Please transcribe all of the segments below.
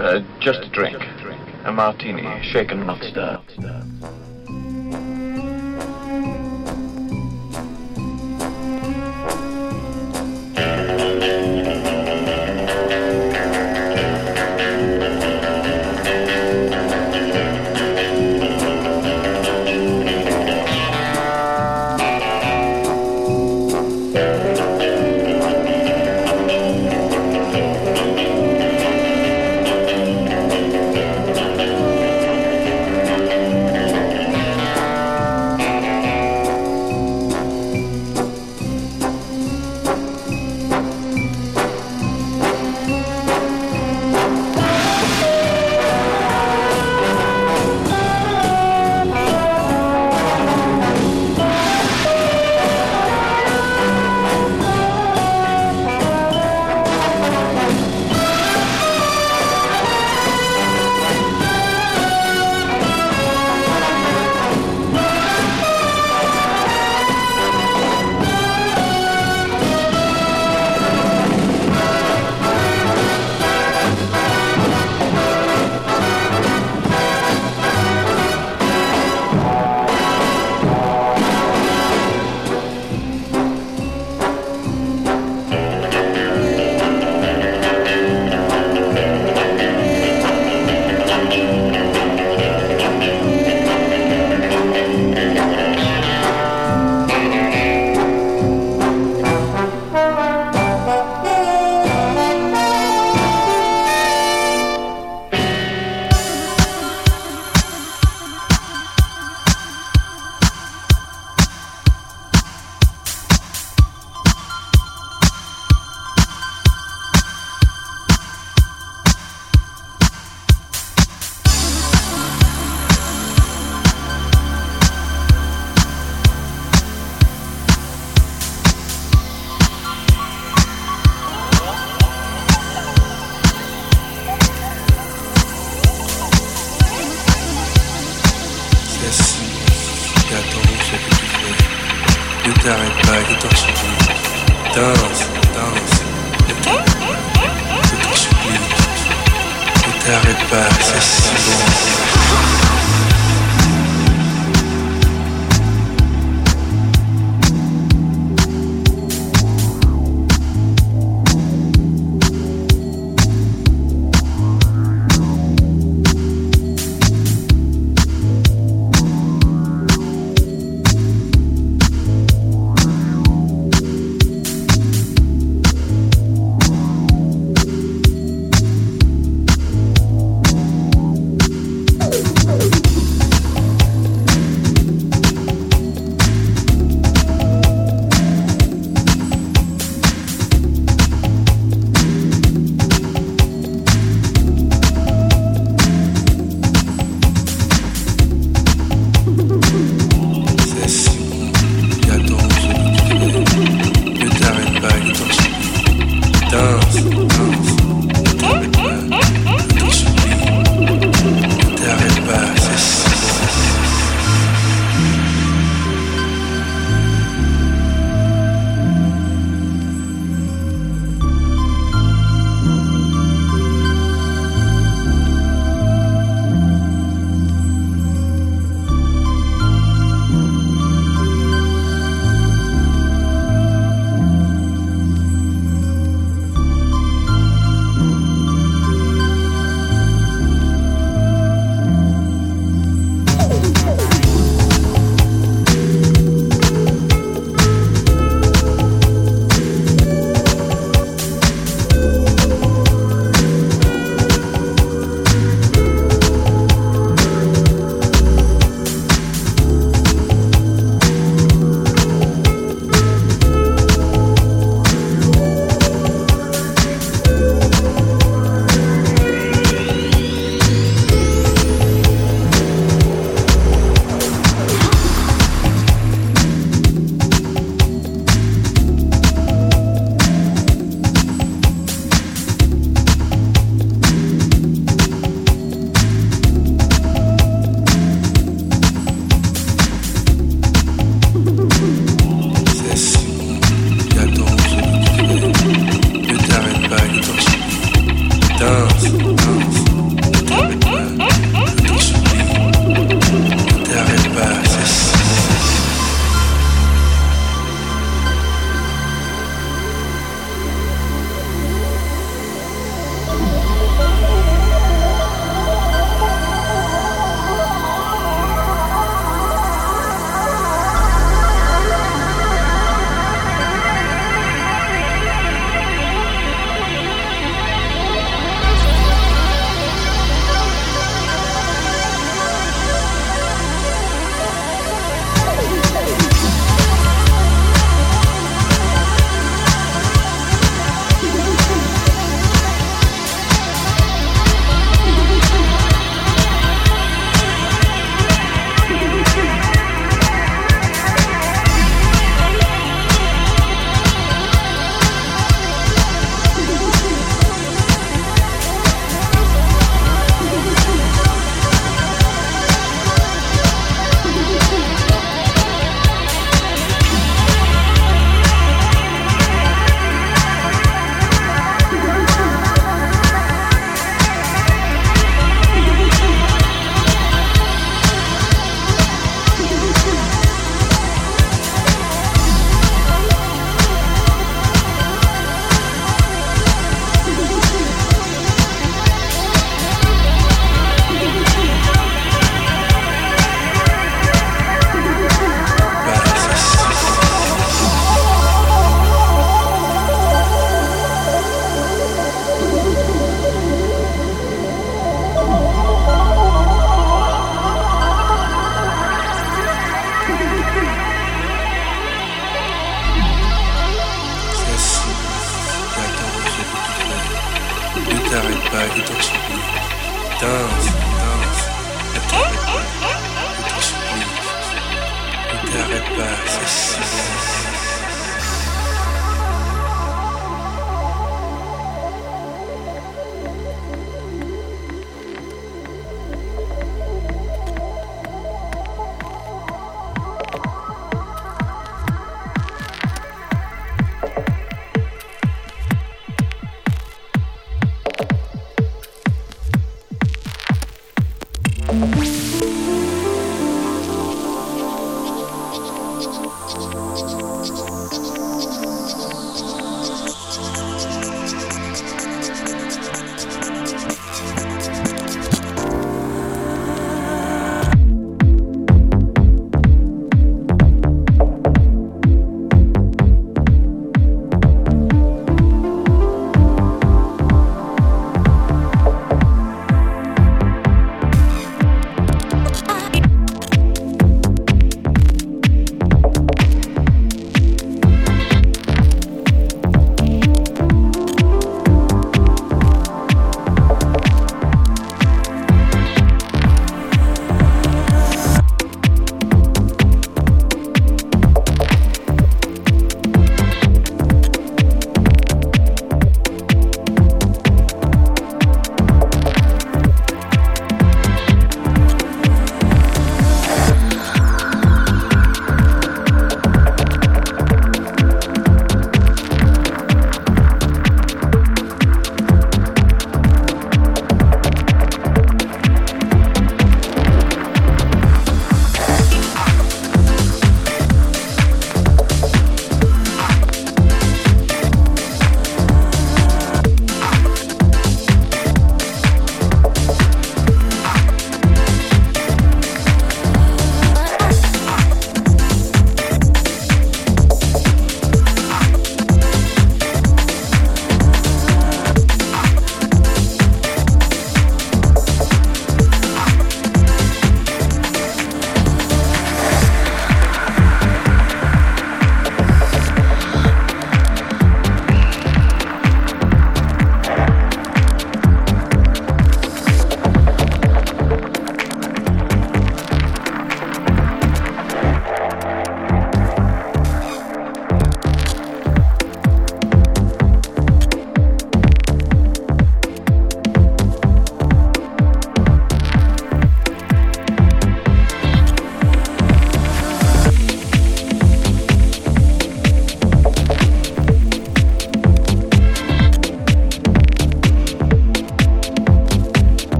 Uh, just a drink. A martini, shaken, not stirred.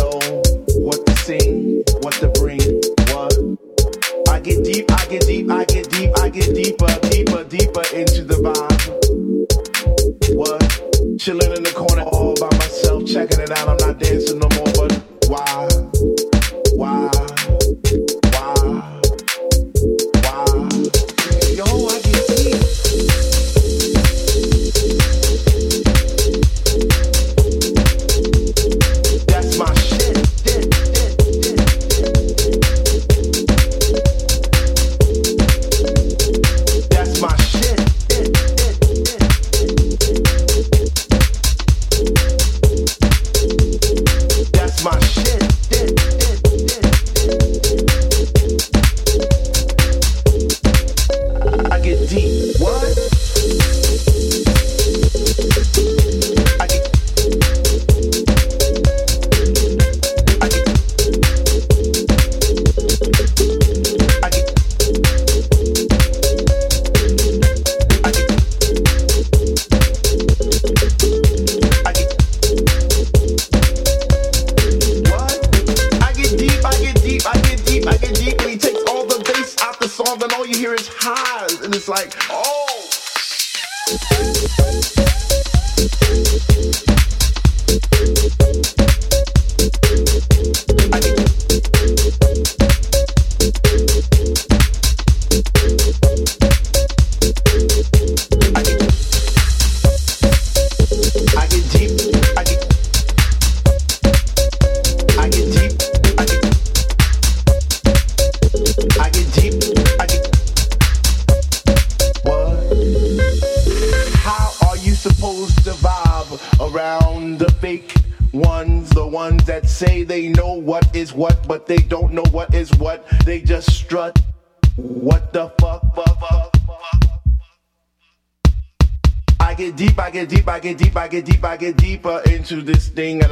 know.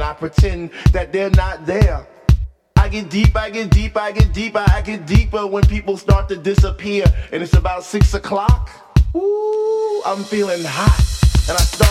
I pretend that they're not there. I get deep, I get deep, I get deeper, I get deeper when people start to disappear. And it's about six o'clock. Ooh, I'm feeling hot. And I start.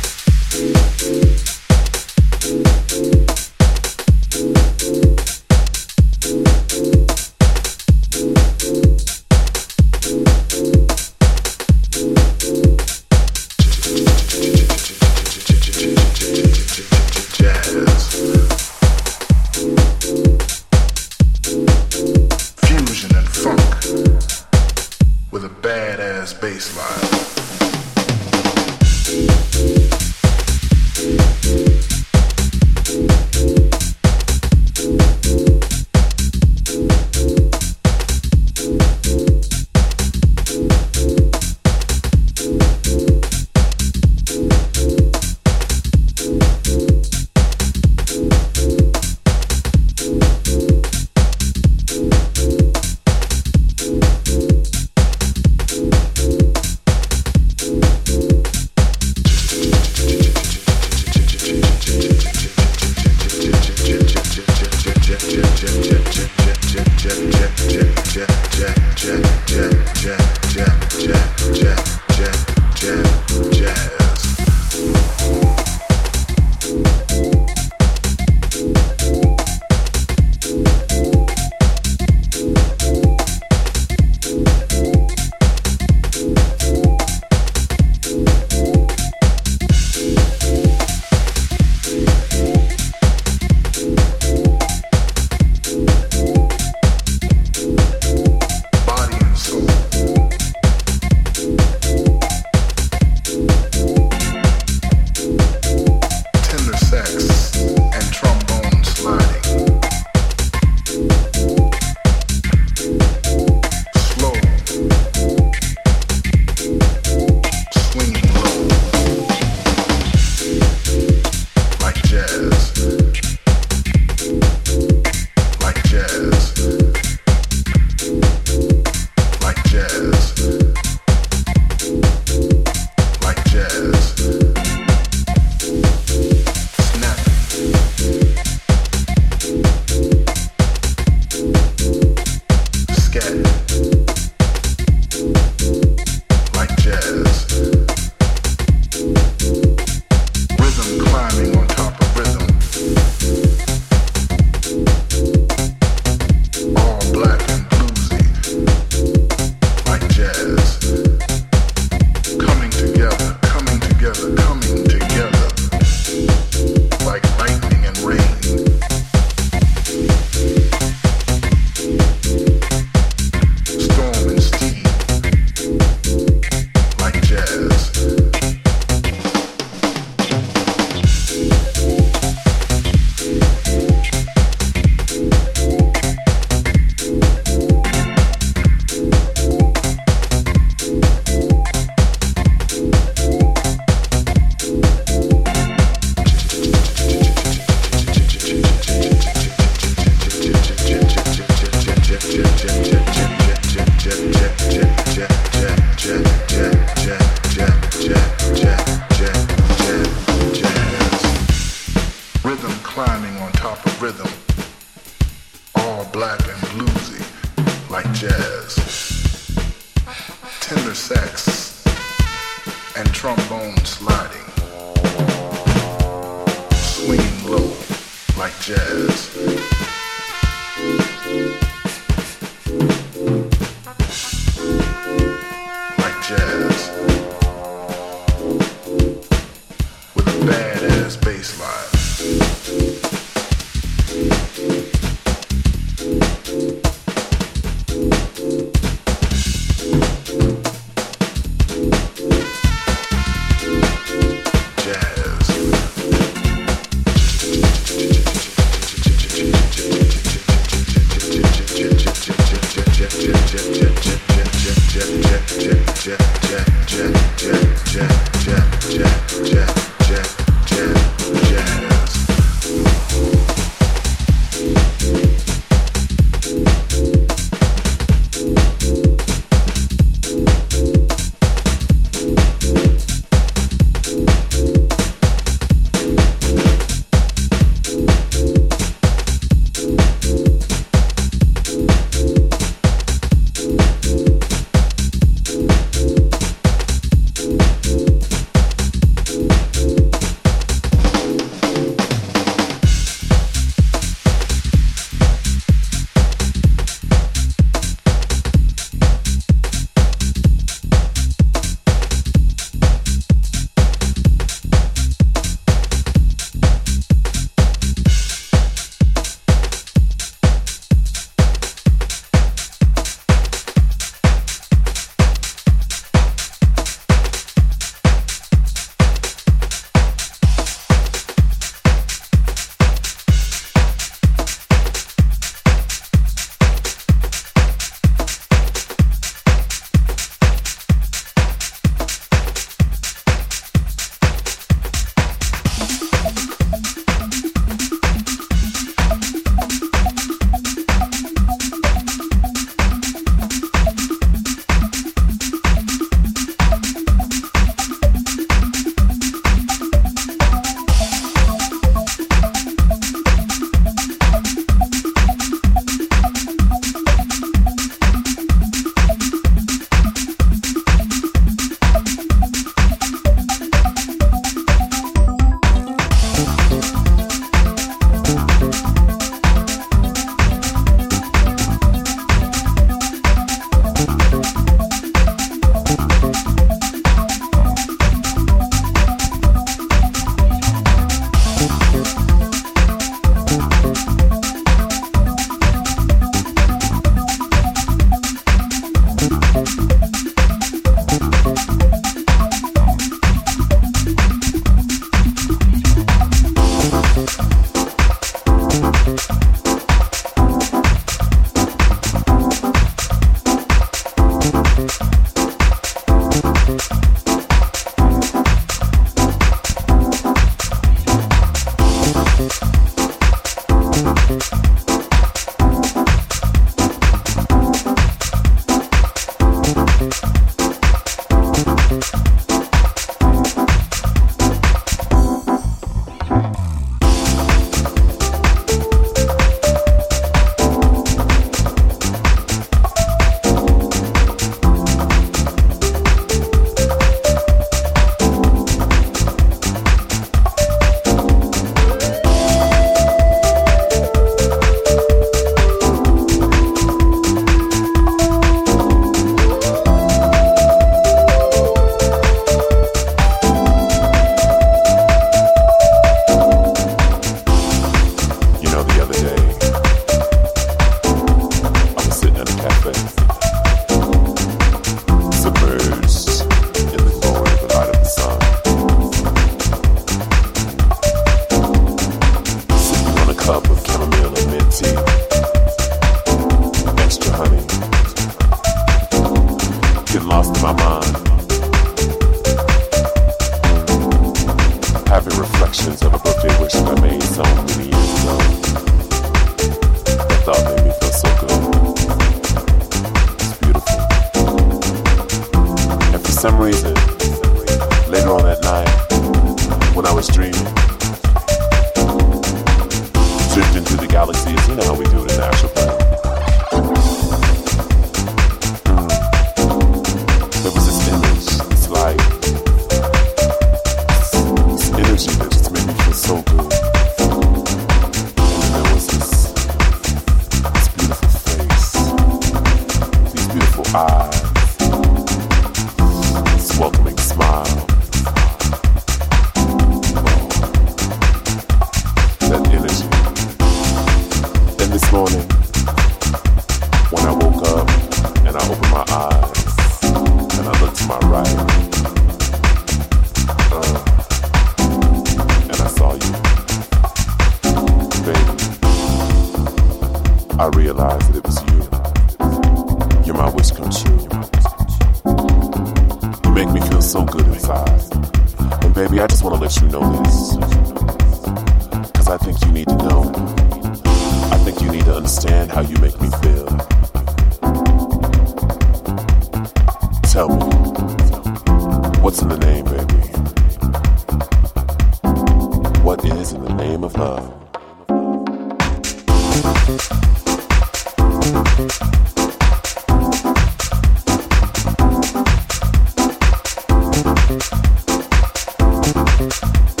House.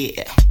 Yeah.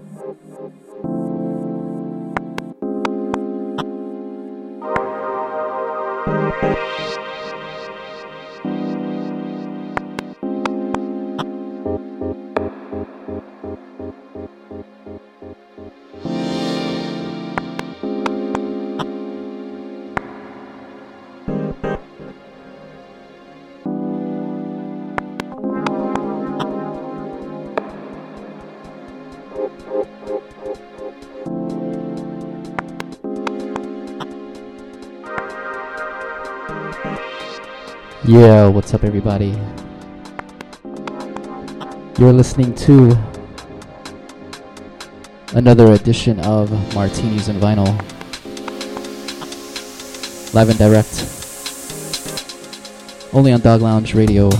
Oh, Yeah, what's up, everybody? You're listening to another edition of Martinis and Vinyl, live and direct, only on Dog Lounge Radio,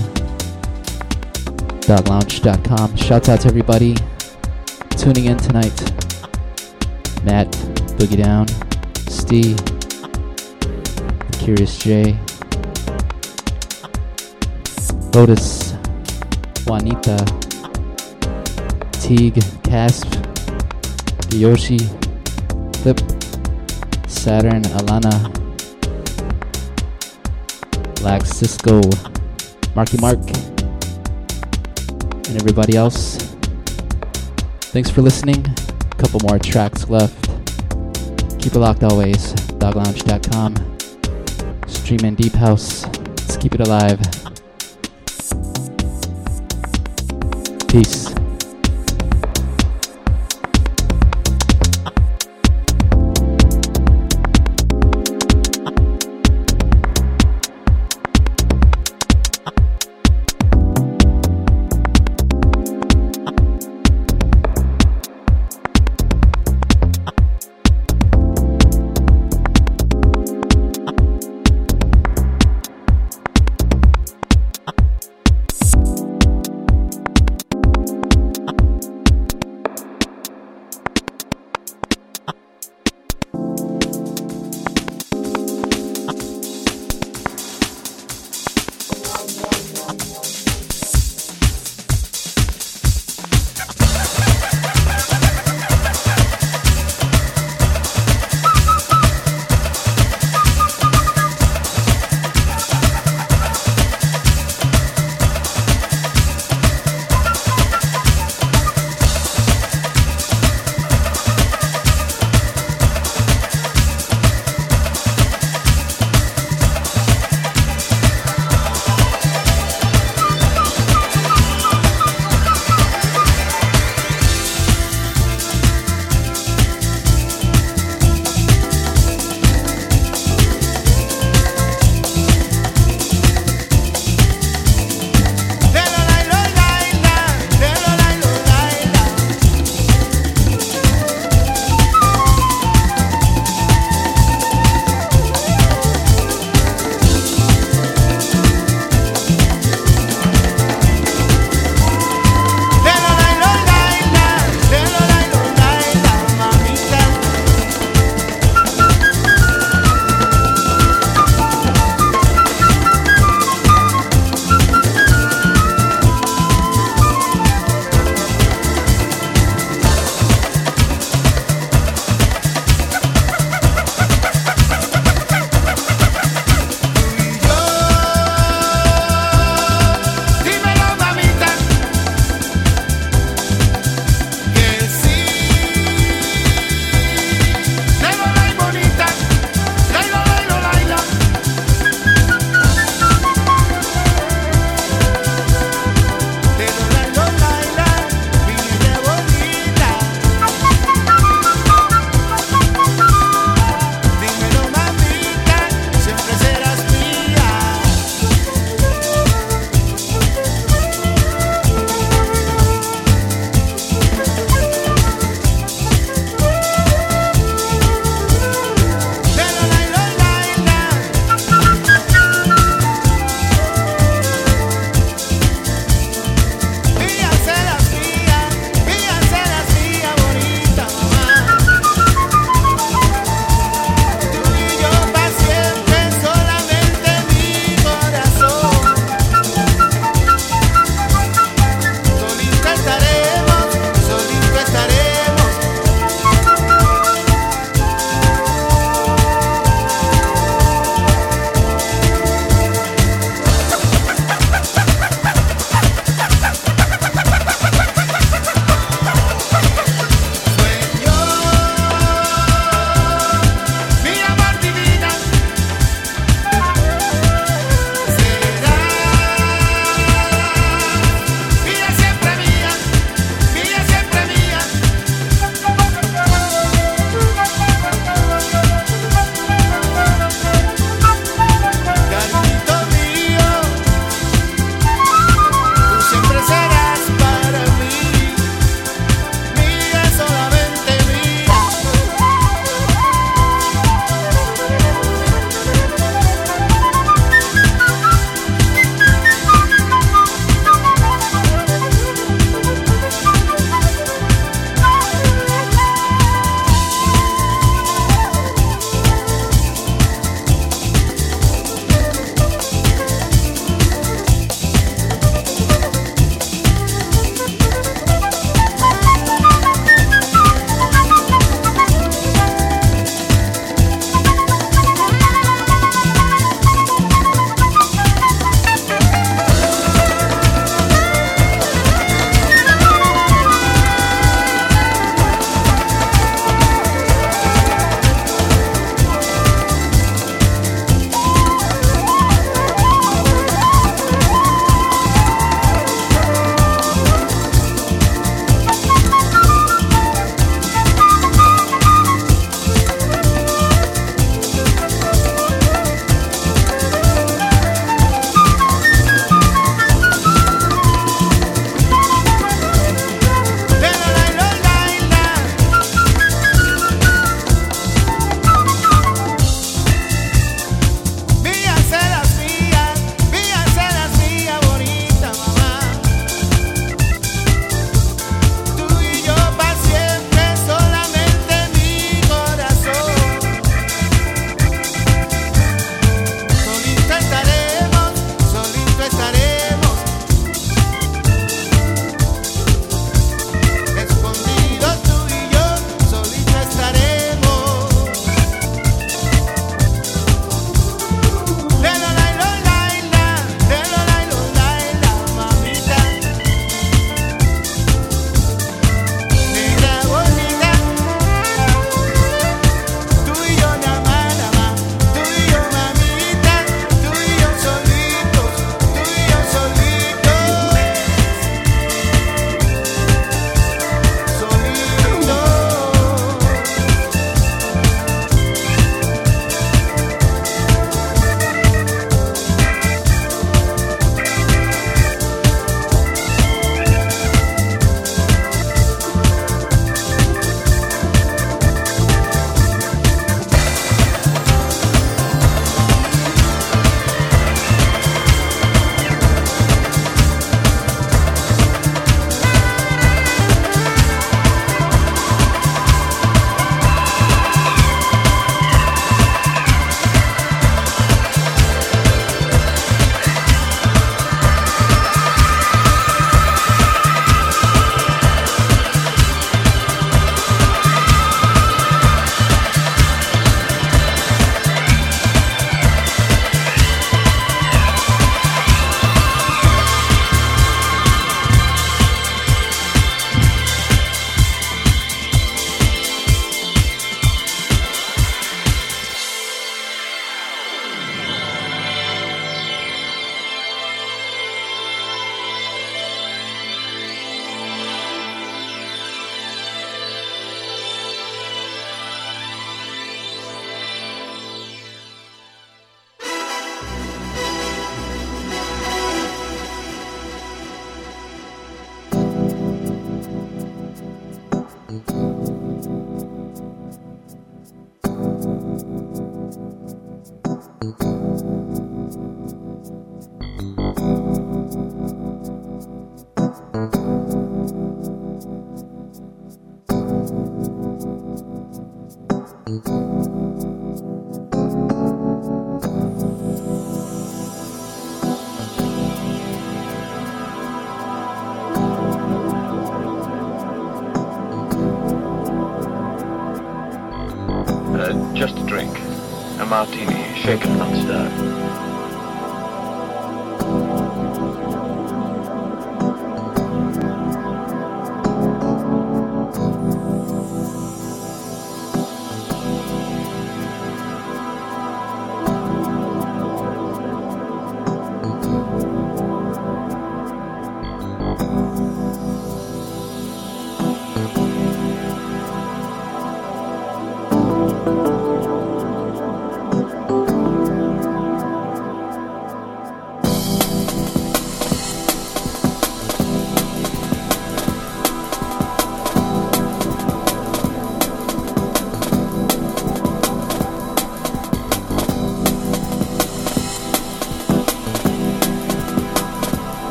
doglounge.com. Shouts out to everybody tuning in tonight Matt, Boogie Down, Steve, Curious J. Lotus, Juanita, Teague, Casp, Yoshi, Flip, Saturn, Alana, Black Cisco, Marky Mark, and everybody else. Thanks for listening. A couple more tracks left. Keep it locked always. Doglounge.com. Stream in Deep House. Let's keep it alive. Peace.